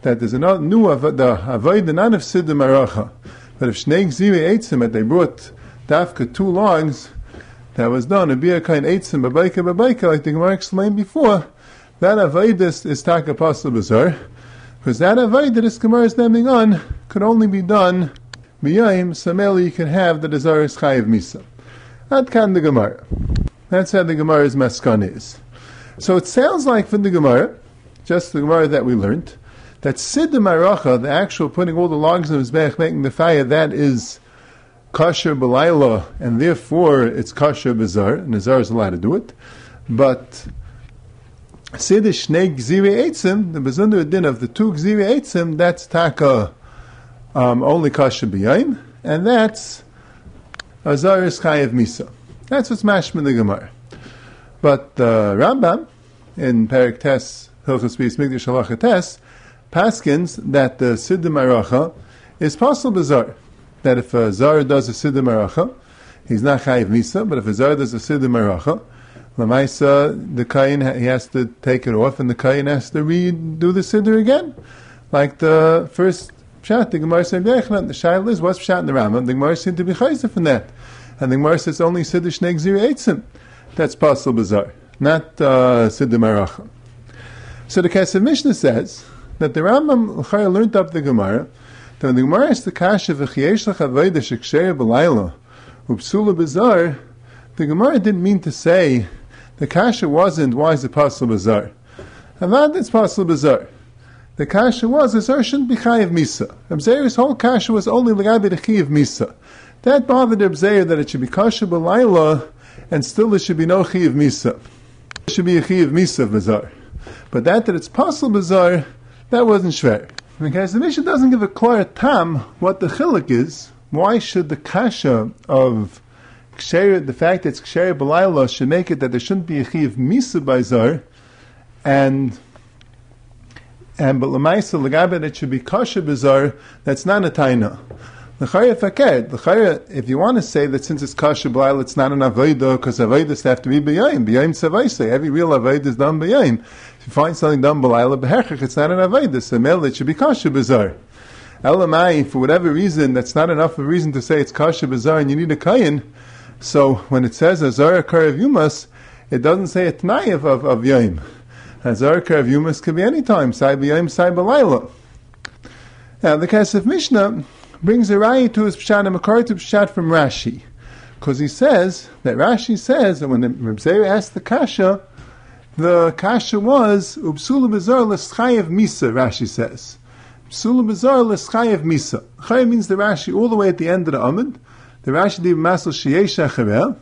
That there's another new avayda, not of Siddur Maracha, but if Shnei Gizri Eitzim, that they brought dafka two logs, that was done, a kind Eitzim, babaika, babaika, like the Gemara explained before, that avoidus is taka pasal bazar, because that avoid that this Gemara is naming on could only be done miyayim sameli you can have the desire is chayiv misa. That can the Gemara. That's how the Gemara's maskan is. So it sounds like from the Gemara, just the Gemara that we learned, that Sid Maracha, the actual putting all the logs in his back, making the fire, that is kosher b'layla, and therefore it's kosher bizar, and the is allowed to do it. But Seder Shnei Gziri Eitzim, the Bezunder din of the two Gziri Eitzim, that's Taka um, only Kasha B'yayim, and that's Azaris Chayev Misa. That's what's mashman the Gemara. But the uh, Rambam, in Perik Tes, Hilchas Beis Migdash Halacha Tes, paskins that the Siddur Maracha is possible bizarre. That if a Zar does a Siddur Maracha, he's not Chayev Misa, but if a Zar does a Siddur Maracha, Lamaisa, the kain he has to take it off, and the kain has to redo the siddur again, like the first Pshat, the Gemara said. The Shail is what's Pshat in the Rambam. The Gemara seemed to be chayzer from that, and the Gemara says only Siddur Shnei Gzir Eitzim. That's possible bizarre, not uh, Siddur Marachim. So the Kesef Mishnah says that the Rambam L'chaya learned up the Gemara that the Gemara asked the Kasha v'chiesh lach avodah sheksher b'layla upsula bizarre, the Gemara didn't mean to say the Kasha wasn't why is it possible bizarre. Avad it's possible bizarre. The kasha was Azar shouldn't be chayiv misa. Abzer's whole kasha was only legabi the chayiv misa. That bothered Abzer that it should be kasha b'layla and still there should be no chayiv misa. There should be a chayiv misa of But that that it's possible bizarre, that wasn't shver. Because the Mishnah doesn't give a clear tam what the chilik is. Why should the kasha of the fact that it's ksher b'layla should make it that there shouldn't be a chayiv misa by zar, and and but lemaisa legabe it should be kosher bizarre. That's not a taina. L'chayya faked. If you want to say that since it's kosher b'layl, it's not an avodah because avodas have to be b'yayim. B'yayim tzavaisa. Every real avodah is done b'yayim. If you find something done b'layl b'hechach, it's not an avodah. So mel it should be kosher bizarre. Elamai, for whatever reason, that's not enough of a reason to say it's kosher bizarre and you need a kayin. So when it says azar karav yumas, it doesn't say a tnai of, of, yayim. Hazarka of Yumas could be any time, Sai B'yayim, Sai B'layla. Now, the Kesef Mishnah brings a raya to his Pshat, a Makar to Pshat from Rashi. Because he says, that Rashi says, that when the Rebzeir asked the Kasha, the Kasha was, Ubsula Bizar L'schayev Misa, Rashi says. Ubsula Bizar L'schayev Misa. Chayev means the Rashi all the way at the end of the Amid. The Rashi did Masal Shiyesha Acharel,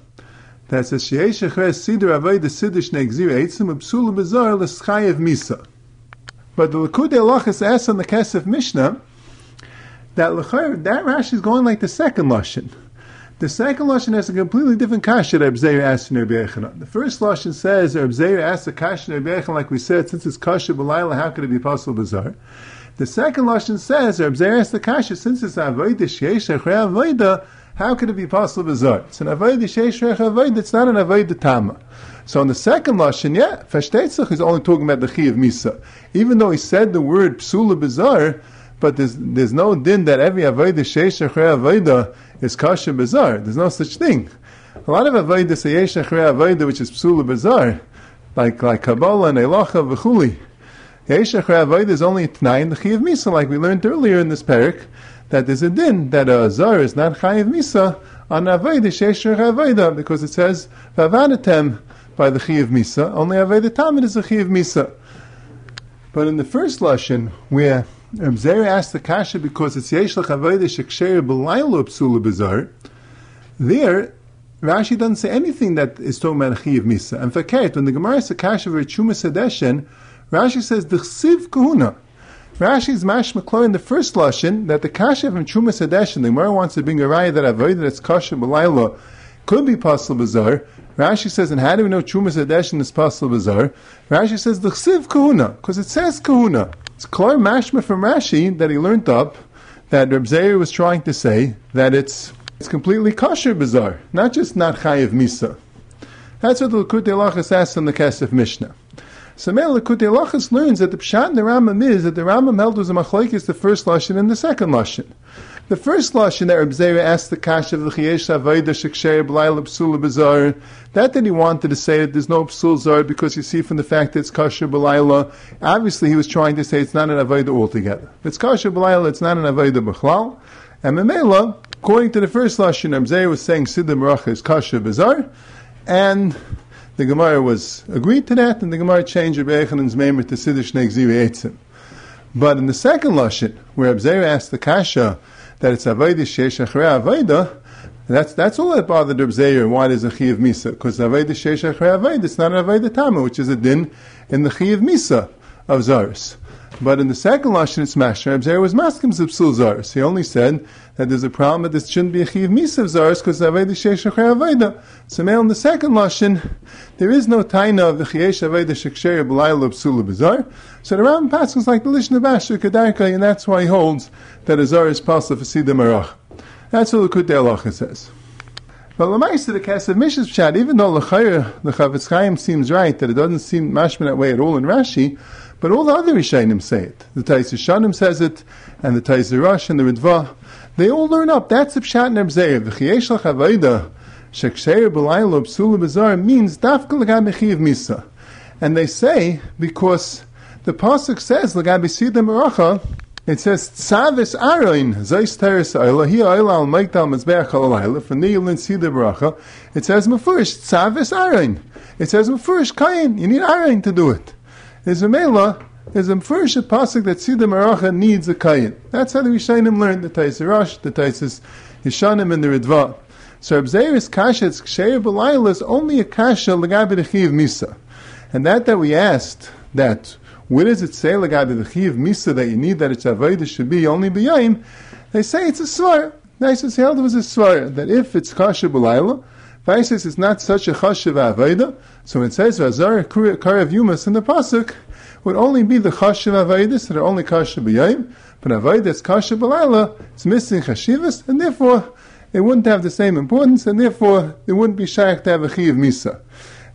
that says Sheish Echres Siddur Avoy the Siddur Shnei Gzir Eitzim Upsula Bezor L'Schayev Misa. But the Likud Elachas asks on the Kesef Mishnah that L'chayr, that Rashi is going like the second Lashon. The second Lashon has a completely different kasha that Abzeir asked in Rabbi The first Lashon says Abzeir asked the kasha in Rabbi like we said, since it's kasha b'layla, how could it be possible bizarre? The second Lashon says Abzeir asked the kasha, since it's avodah sheish achrei avodah, how could it be possible bizarre? It's an avoid sheish avoid. It's not an avoid tama. So in the second lashon, yeah, Feshtetzach is only talking about the chi of misa. Even though he said the word psula bizarre, but there's there's no din that every avoid sheish avoida is kasha bizarre. There's no such thing. A lot of avoida say yesh avoida, which is psula bizarre, like like Kabbalah and Elacha v'chuli. Yesh avoida is only tnai in the chi of misa, like we learned earlier in this parak that there's a din that a zar is not chayiv misa on avodah sheisher avodah because it says vavanatem by the chayiv misa. Only avodah tamid is a chayiv misa. But in the first lashon where Zer asked the kasha because it's yesh lech avodah sheksher b'laylo psula b'zar, there Rashi doesn't say anything that is talking about chayiv misa. And for when the Gemara says kasha v'rchuma sedeshen, Rashi says the chsiv kahuna. Rashi's mash McCloy in the first lashon that the kasha from Chumas Hadesh and the Gemara wants to bring a raya that avoid that it's kasha b'layla could be possible bizarre. Rashi says, and how do we know Chumas Hadesh is possible bizarre? Rashi says the chsiv kahuna because it says kahuna. It's Kloy mashma from Rashi that he learned up that Reb Zeir was trying to say that it's it's completely kosher bizarre, not just not chayiv misa. That's what the Likutei Lachas asks in the Kesef Mishnah. So Mele Kutei Lachas learns that the Pshat in the Rambam is that the Rambam held was a machlekes the first lashon and the second lashon. The first lashon that Reb Zera asked the kash of the Chayesh Avodah Sheksher B'layla Psula B'zar, that that he wanted to say that there's no Psul Zar because you see from the fact that it's Kasher B'layla, obviously he was trying to say it's not an Avodah altogether. It's Kasher B'layla, it's not an Avodah B'chlal. And Memela, according to the first lashon, Reb Zera was saying Siddur Meracha is Kasher B'zar, and the Gemara was agreed to that, and the Gemara changed Rabbi Echanan's name to Siddish Negziri Eitzim. But in the second Lashon, where Abzer asked the Kasha that it's Avodah Shesh Achrei that's that's all that bothered Zeir. Why there's a chi of misa? Because avodah sheish achrei avodah, it's not an avodah tama, which is a din in the chi of misa of zaris. But in the second lashon, it's mashar. Reb Zeir was maskim zipsul zaris. He only said that there's a problem that this shouldn't be a chiv misav zaris because aveda sheish aveda. So now in the second lashon, there is no taina of the chiesh aveda sheksher b'layla b'sula b'zar. So the Rambam passes like the lishna basher kedarka, and that's why he holds that a zar is possible for siddha marach. That's what the Kutei Halacha says. But Lamaisa, the Kesef Mishas Pshat, even though the Chafetz Chaim seems right, that it doesn't seem mashman that way at all in Rashi, But all the other Rishonim say it. The Tais Shanim says it, and the Tais Rosh and the Ritva. They all learn up. That's the Pshat and Ebzeir. V'chiyeshach avaida, sheksher b'laylo b'sula b'zar means dafka l'gab mechiv misa. And they say, because the Pasuk says, l'gab sidem meracha, it says, Tzavis Aroin, Zeis Teres Ayla, Hi Ayla al Maikdal Mezbeach al Ayla, for Neil see the Bracha. It says, Mefurish, Tzavis Aroin. It says, Mefurish Kayin, you need Aroin to do it. There's a Mela, there's a Mefurish Pasuk that Sida Meracha needs a Kayin. That's how the Rishayim learned the Tais Rosh, the Tais Yishanim, and the Ritva. So Abzeiris Kasha, it's Ksheir B'layla, is only a Kasha L'gabi Dechiv Misa. And that that we asked, that where does it say Lagadi the Chiv Misa that you need that its Avodah should be only B'yayim? They say it's a Svar. Nice held it was a Svar, that if it's Kasha B'layla, Vaisis is not such a Chashav Avodah, so when it says Vazar Karav Yumas in the Pasuk, would only be the Chashav Avodah, that are only Kasha B'yayim, but Avodah is Kasha B'layla, it's missing Chashivas, and therefore it wouldn't have the same importance, and therefore it wouldn't be Shaykh to have a Chiv Misa.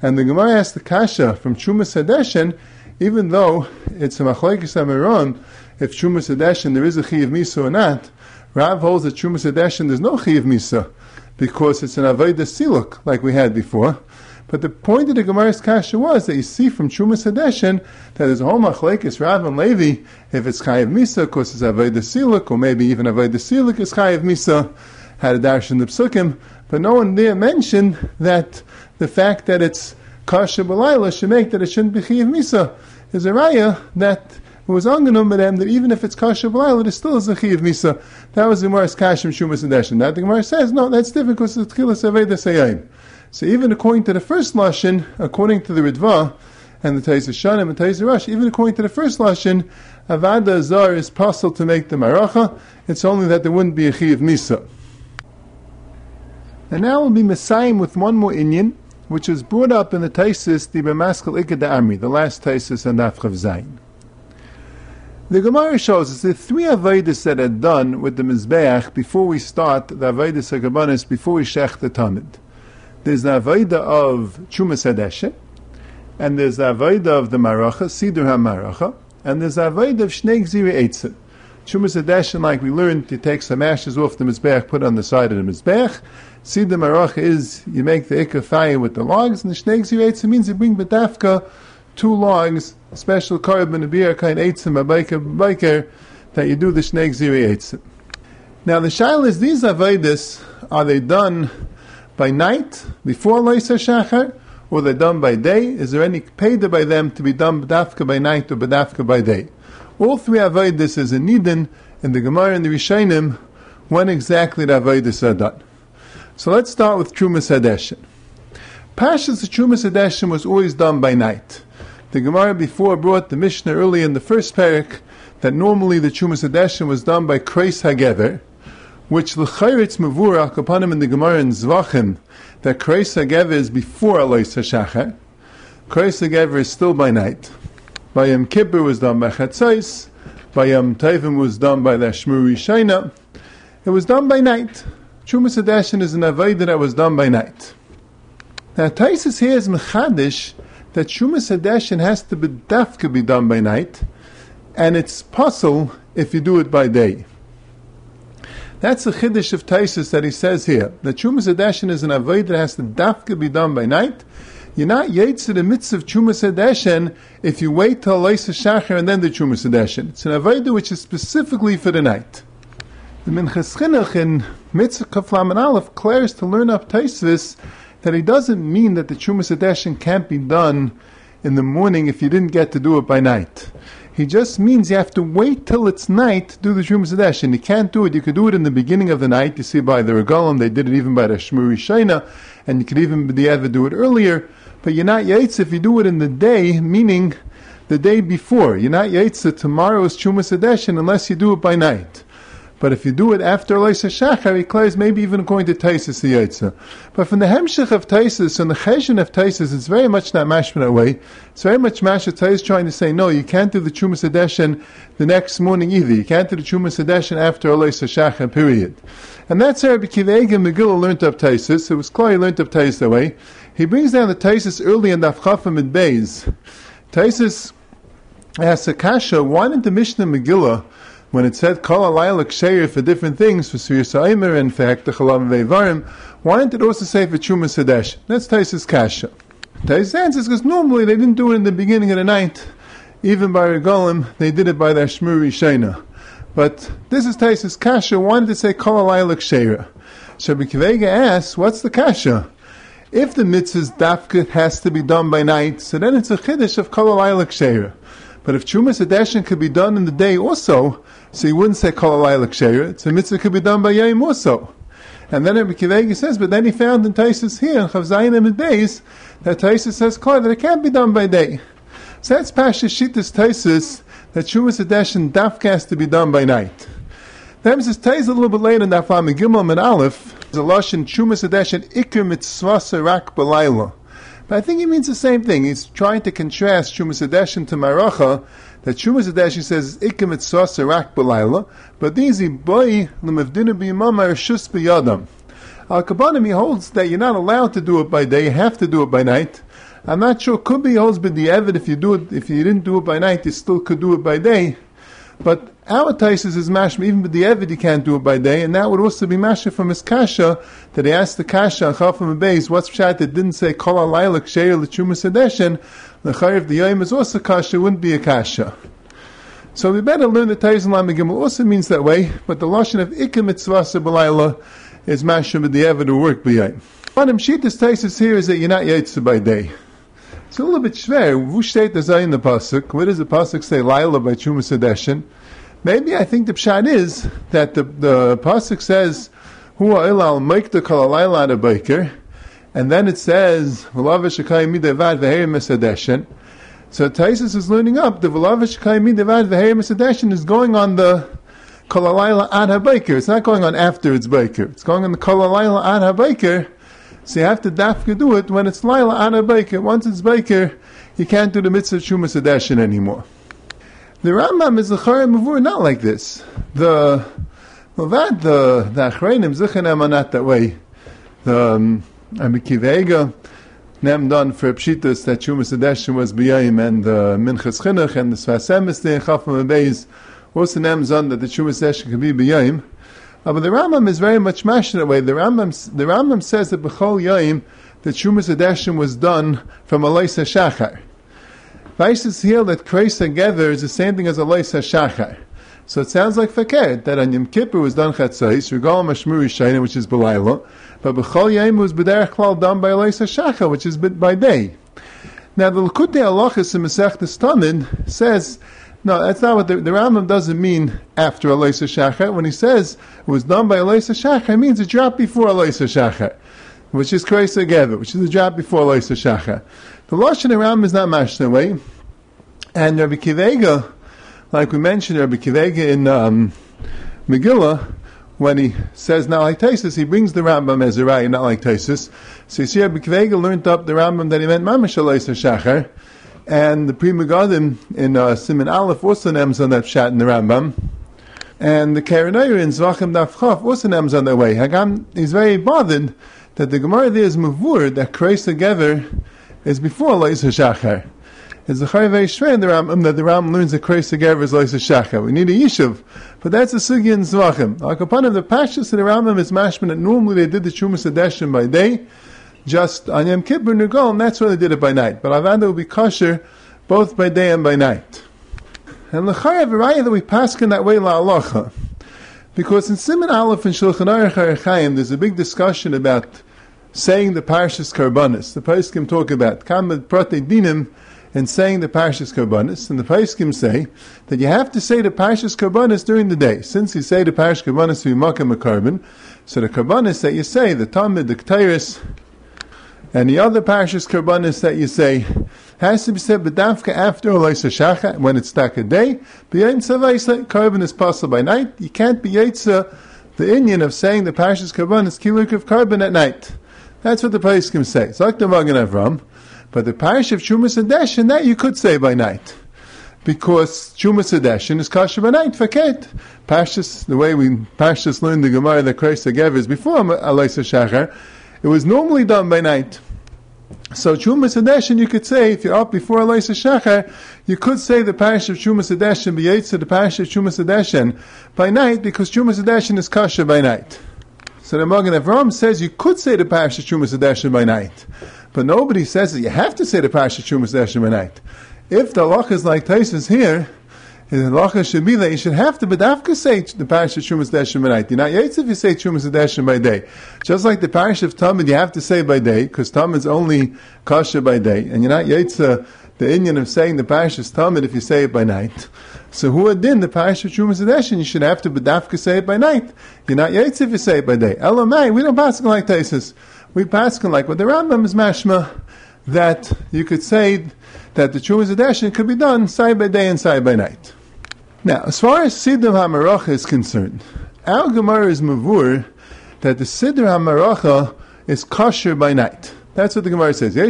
And the Gemara asked the Kasha from Chumas Hadeshin, even though it's a machlekes amiron, if Shumas Hadeshin there is a Chiyav Misa or not, Rav holds that Shumas Hadeshin there's no Chiyav Misa, because it's an Aveda Siluk, like we had before. But the point of the Gemara's Kasha was that you see from Chumas Hadeshin that there's a whole machlekes Rav and Levi, if it's Chayiv Misa, of course it's Aveda Siluk, or maybe even Aveda Siluk is Chayiv Misa, had a dash in the Psukim, but no one there mentioned that the fact that it's Kasha B'layla should make that it shouldn't be Chayiv Misa is a raya that it was angenom them that even if it's kasha b'layla, it still is a chiv misa. That was the Gemara's kashim shumas and deshin. That the Gemara says no, that's different because it's tchilas aveda sayayim. So even according to the first lashon, according to the Ritva and the Tais Shanim and Tais Rosh, even according to the first lashon, avada zar is possible to make the maracha. It's only that there wouldn't be a chiv misa. And now we'll be messiah with one more Inyan, which was brought up in the Taisis, the B'maskel Ikad Amri, the last Taisis and Afchav Zayin. The Gemara shows us the three Avedis that are done with the Mizbeach before we start the Avedis HaGabanis, before we Shech the Tamid. There's the Aveda of Chumas Hadeshe, and there's the Aveda of the Maracha, Sidur HaMaracha, and there's the Aveda of Shnei Gziri Eitzim. Chumas Hadeshe, like we learned, to take some ashes off the Mizbeach, put on the side of the Mizbech. See the marach is you make the ikka fire with the logs, and the shnei gzir means you bring bedafka two logs, special carbon a beer kind eitzim a biker that you do the shnei gzir Now the shail is these avodas are they done by night before leisa shachar, or they're done by day? Is there any paid by them to be done bedafka by night or bedafka by day? All three avodas is a nidin in the Gemara and the Rishonim when exactly the avodas are done. So let's start with Trumas Hadeshin. Pashas Trumas Hadeshin was always done by night. The Gemara before brought the Mishnah early in the first parak that normally the Trumas Hadeshin was done by Kreis Hagever, which l'chayritz upon him in the Gemara in Zvachim that Kreis Hagever is before Alois HaShachar. Kreis Hagever is still by night. By Yom Kippur was done by Chatzais. By Yom was done by the Shmuri Shaina. It was done by night. Chumas Hadeshin is an avodah that was done by night. Now Taisus here is mechadish that Chumas Hadeshin has to be dafka be done by night, and it's possible if you do it by day. That's the chiddush of Taisus that he says here. That Chumas Hadeshin is an avodah that has to dafka be done by night. You're not yaitz the mitzvah of Chumas Hadeshin if you wait till Leisa Shachar and then the Chumas Hadeshin. It's an avodah which is specifically for the night. The Minchas Chinuch in Mitzvah Kaflam and Aleph declares to learn up Taisvis that it doesn't mean that the Chumas Hadeshin can't be done in the morning if you didn't get to do it by night. He just means you have to wait till it's night to do the Chumas And You can't do it. You could do it in the beginning of the night. You see by the Regalim, they did it even by the Shmuri Shaina, and you could even be ever do it earlier. But you're not Yaitz if you do it in the day, meaning the day before. You're not Yates tomorrow is Chumas Hadeshin unless you do it by night. But if you do it after Leisa Shachar, he claims maybe even according to Taisis the Yotza. But from the Hemshech of Taisis and the Cheshin of Taisis, it's very much not mashman that way. It's very much mashman Taisis trying to say, no, you can't do the Chumas Hadeshin the next morning either. You can't do the Chumas Hadeshin after Leisa Shachar, period. And that's how Rabbi Kivega Megillah learned up Taisis. It was clear he learned up Taisis that way. He brings down the Taisis early in the Afchafim and Beis. Taisis asks Akasha, why didn't the Mishnah Megillah, when it said Kol Alayla Ksheir for different things, for Sir Sa'imer, in fact, the Chalav Vevarim, why didn't it also say for Chuma Sadesh? That's Taisis Kasha. Taisis answers because normally they didn't do it in the beginning of the night. Even by Regalim, they did it by their Shmuri Shena. But this is Taisis Kasha, why did it say Kol Alayla Ksheir? Shabbi Kivega asks, what's the Kasha? If the mitzvah's dafka has to be done by night, so then it's a chiddush of kol alayla But if chumas adeshin could be done in the day also, so you wouldn't say kol alayla ksheira. It's a mitzvah could be done by yom also. And then Rabbi Kivegi says, but then he found in Taisus here in Chavzayin and days that Taisus says clear that it can't be done by day. So that's Pasha Shittas Taisus that Chumas Adeshin dafka has to be done by night. Then says Tais a little bit later in Dafam Gimel and Aleph the Lashon Chumas Adeshin Iker Mitzvah Serak Belayla. But I think he means the same thing. He's trying to contrast Adeshin to Maracha, that Chumas Adeshin says Serak Belayla, but these boy Lemevdina B'yimama Shus B'yadam. Al he holds that you're not allowed to do it by day, you have to do it by night. I'm not sure, could be holds by the Evid if you do it, if you didn't do it by night, you still could do it by day. But our Taisus is mashma, even with the Evid he can't do it by day, and that would also be mashma from his kasha, that he asked the kasha Chafam Beis, what's pshat that didn't say kol alayla ksheir l'chuma sedeshin, the chayiv the yom is also kasha, wouldn't be a kasha. So we better learn that Taisus Lamagim also means that way, but the lashon of ikka mitzvah belayla is mashma with the Evid who work by b'yayim. One of Shittas Taisus here is that you're not yaitza by day. It's a little bit schwer. Wo steht das in the pasuk? Where does the pasuk say Laila by Chuma Sedeshin? Maybe I think the pshat is that the the pasuk says Hu Ilal make the Kalalayla de Baker, and then it says V'lavish Akai Midevad V'Heir Mesedeshin. So Taisus is learning up the V'lavish Akai Midevad V'Heir Mesedeshin is going on the Kalalayla Ad HaBaker. It's not going on after it's Baker. It's going on the Kalalayla Ad HaBaker so you have to dafka do it when it's Laila Ana Baker. Once it's Baker, you can't do the mitzvah Shumas Adeshin anymore. The Rambam is the Chayim Mavur not like this. The Mavad, the the Achrayim Zichanem are not that way. The um, Amikivega nem done for Pshitas that Shumas Adeshin was B'yayim and the Minchas Chinuch and the Sfas Emes the Chafam Abeis also nem done that the Shumas Adeshin could be B'yayim. Uh, but the Rambam is very much mashed that way. The Rambam, the Rambam says that B'chol Yaim, that Shumas Adeshim was done from Aloisa Shachar. Vaisis here that Kreisa Gather is the same thing as Aloisa Shachar. So it sounds like Fakir, that on Yom Kippur was done Chatzais, Regal Mashmuri Shaina, which is Belayla, but B'chol Yaim was B'derech Klal done by Aloisa Shachar, which is by day. Now the Lakutei Alachas in Masech Tamid says no, that's not what the, the Rambam doesn't mean after Aloisa Shachar. When he says it was done by Aloisa Shachar, it means a drop before Aloisa Shachar, which is Kreisa Geva, which is a drop before Aloisa Shachar. The Lashon Rambam is not mashed way. And Rabbi Kivega, like we mentioned, Rabbi Kivega in um, Megillah, when he says not like Taisus, he brings the Rambam as a right, not like Taisus. So you see, Rabbi Kivega learned up the Rambam that he meant Mamash Shachar. And the Pri Megadim in uh, Simon Aleph also names on that shat in the Rambam. And the Karanayr in Zvachim Dafchaf also names on that way. Hagam is very bothered that the Gemara there is Mavur, that Kreis together is before Lois HaShachar. It's a very shver in the Rambam that the Rambam learns that Kreis Gever is Lois HaShachar. We need a Yishuv. But that's a Sugi in Zvachim. Like upon him, the Pashas of the Rambam is mashman that normally they did the Shumas Adeshim by day, just on Yom Kippur Nugol, and that's why they did it by night. But Avada will be kosher both by day and by night. And L'chayev Raya that we pass in that way la'alocha. Because in Simon Aleph and Shulchan Aruch Arachayim, there's a big discussion about saying the Parshas Karbanis. The Paiskim talk about Kamad Prate Dinim and saying the Parshas Karbanis. And the Paiskim say that you have to say the Parshas Karbanis during the day. Since you say the Parshas Karbanis, you makam a carbon. So the Karbanis that you say, the Talmud, the Ketairis, and the other parashas karbanis that you say has to be said bedavka after Olaisa Shacha when it's stuck a day. Carbon is possible by night. You can't be Yaitza, the Indian of saying the parashas karbanis kiluk of carbon at night. That's what the Paiskim say. It's like the Magen Avram. But the parish of Shumas and that you could say by night. Because Shumas Adeshin is kosher by night, faket. Pashas, the way we Pashas learned the Gemara that Christ gave is before Alaisa Shachar, it was normally done by night. So Chumas Adeshin, you could say, if you're up before Elisa Shachar, you could say the parish of Chumas Adeshin to the parish of Chumas Adeshin by night, because Chumas Adeshin is kosher by night. So the Magen Avram says you could say the parish of Chumas Adeshin by night, but nobody says that you have to say the parish of Chumas Adeshin by night. If the loch is like Taisus here, the halacha should be that you should have to bedavka say the parish of Shumas by night. You're not yaitz if you say Shumas Deshem by day. Just like the parish of Tamid, you have to say by day, because Tamid's only kasha by day. And you're not uh, the Indian of saying the parish is Tamid if you say it by night. So who adin the parish of Shumas Deshem, you should have to bedavka say it by night. You're not yaitz if you say it by day. Elamai, we don't pass like Taisus. We pass like what the Rambam is mashma, that you could say that the Shumas Deshem could be done side by day and side by night. Now, as far as Siddur HaMaracha is concerned, our Gemara is mavur that the Siddur HaMaracha is kosher by night. That's what the Gemara says. That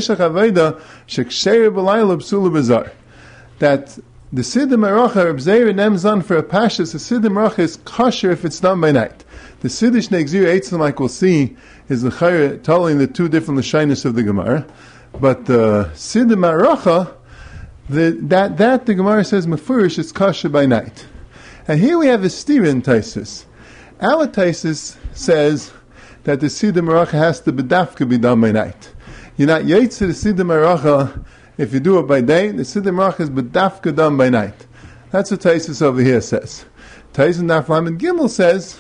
the Siddur Maracha, Reb Zeir Nemzan for a Pashas, the Siddur Maracha is kosher if it's done by night. The Siddur Shnei Eitzim, like we'll see, is the Chayr telling the two different Lashinis of the Gemara. But the Siddur Maracha the, that, that the Gemara says Mefurish is kasha by night. And here we have a Stephen Taisis. Our Taisis says that the Siddur Maracha has to be bedafka be done by night. You're not yaitz the Siddur Maracha if you do it by day. The Siddur Maracha is bedafka done by night. That's what Taisis over here says. Taisis Naflam and Gimel says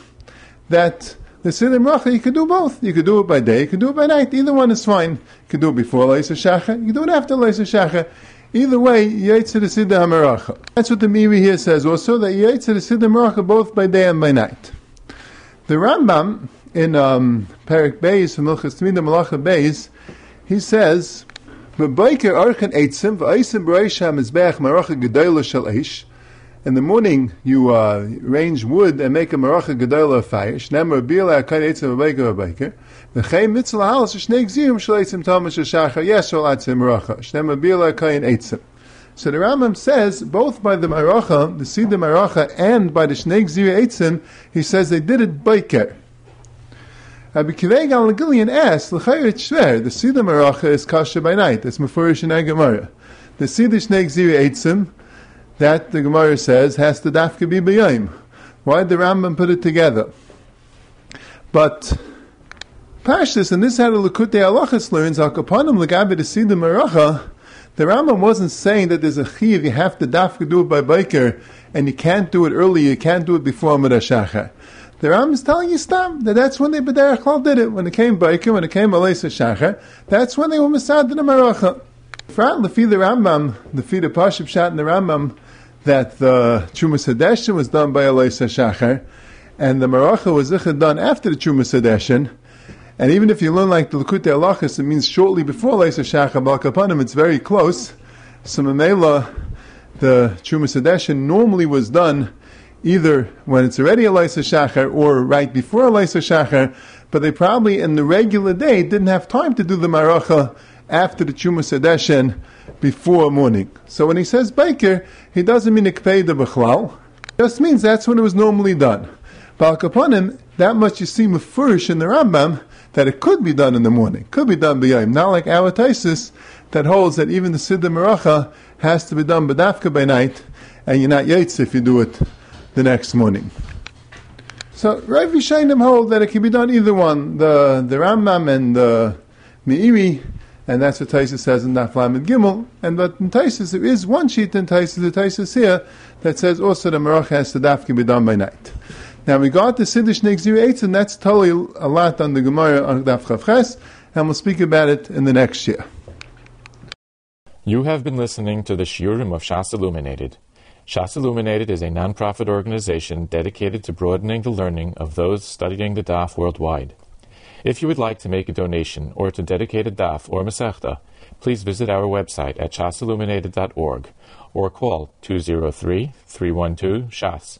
that the Siddur Maracha you can do both. You can do it by day, you can do it by night. Either one is fine. You can do it before Leisa Shacha, you can do it after Leisa Shacha. Either way, Yaitzer the Siddur HaMaracha. That's what the Miri here says also, that Yaitzer the Siddur HaMaracha both by day and by night. The Rambam, in um, Perik Beis, from Milchas Tmidah Malacha Beis, he says, eitzim, v'aisim maracha gedoyla eish, in the morning, you uh, arrange wood and make a maracha gedola fire. Shnemer bila akain etzim v'bayker v'bayker. V'chein mitzvah halas shnei gzirim shleitzim tamash shachar yesol atzim maracha. Shnemer bila akain etzim. So the Rambam says, both by the maracha, the of maracha, and by the shnei gzir etzim, he says they did it bayker. Rabbi Kiveig al Gillian asks, L'chayr shver, the of maracha is kasha by night. That's mefurish in Gemara. The of shnei gzir etzim, that the Gemara says has to dafka be b'yayim. Why did the Rambam put it together? But Pashtus, and this had a Lakutei Alachas learns, Akapanim see the Maracha, the Rambam wasn't saying that there's a chiv, you have to dafka do it by biker, and you can't do it early, you can't do it before Midashacha. The Rambam is telling you stop that that's when they B'derech did it. When it came biker, when it came Alaysa Shacha, that's when they were Masad in the Maracha. Frat Lefi the Rambam, the feed of Pashib Shat in the Rambam, that the Chumas Hadeshin was done by Eloisa Shachar, and the Maracha was done after the Chumas Hadeshin. And even if you learn like the Lakutei Alachas, it means shortly before Eloisa Shachar, Balkapanim, it's very close. So Mamela, the Chumas Hadeshin normally was done either when it's already Eloisa Shachar or right before Eloisa Shachar, but they probably in the regular day didn't have time to do the Maracha after the Chumas Hadeshin before morning. So when he says Baker, he doesn't mean Ikpeida B'chlal. Just means that's when it was normally done. Balkaponim, that much you see Mefurish in the Rambam, that it could be done in the morning, could be done by b'yayim. Not like our Taisis, that holds that even the Siddur Maracha has to be done b'dafka by night, and you're not yaitz if you do it the next morning. So Rav Yishainim hold that it can be done either one. The the Rambam and the Meiri and that's what Taisa says in Naflam and Gimel. And but in Taisa, there is one sheet in Taisa, the Taisa here, that says also the Marach has to daf can be done by night. Now we got the Siddish Eitz, and that's totally a lot on the Gemara on Daf Chavches, and we'll speak about it in the next year. You have been listening to the Shiurim of Shas Illuminated. Shas Illuminated is a non-profit organization dedicated to broadening the learning of those studying the Daf worldwide. If you would like to make a donation or to dedicate a daf or masechta, please visit our website at shasilluminated.org or call 203-312-SHAS.